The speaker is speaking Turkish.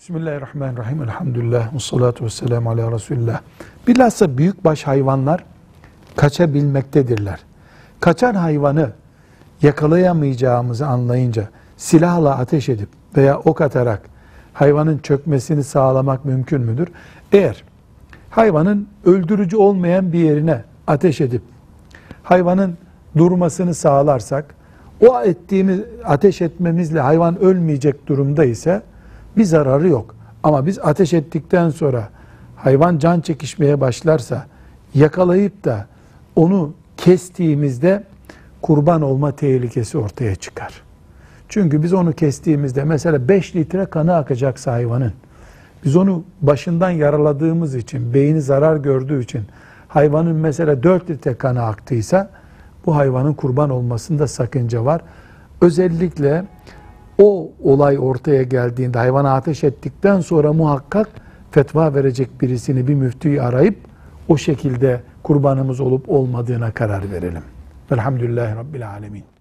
Bismillahirrahmanirrahim. Elhamdülillah. Ve salatu ve selamu ala Resulullah. Bilhassa büyükbaş hayvanlar kaçabilmektedirler. Kaçan hayvanı yakalayamayacağımızı anlayınca silahla ateş edip veya ok atarak hayvanın çökmesini sağlamak mümkün müdür? Eğer hayvanın öldürücü olmayan bir yerine ateş edip hayvanın durmasını sağlarsak o ettiğimiz ateş etmemizle hayvan ölmeyecek durumda ise bir zararı yok. Ama biz ateş ettikten sonra hayvan can çekişmeye başlarsa yakalayıp da onu kestiğimizde kurban olma tehlikesi ortaya çıkar. Çünkü biz onu kestiğimizde mesela 5 litre kanı akacaksa hayvanın biz onu başından yaraladığımız için, beyni zarar gördüğü için hayvanın mesela 4 litre kanı aktıysa bu hayvanın kurban olmasında sakınca var. Özellikle o olay ortaya geldiğinde hayvana ateş ettikten sonra muhakkak fetva verecek birisini bir müftüyü arayıp o şekilde kurbanımız olup olmadığına karar verelim. Velhamdülillahi Rabbil Alemin.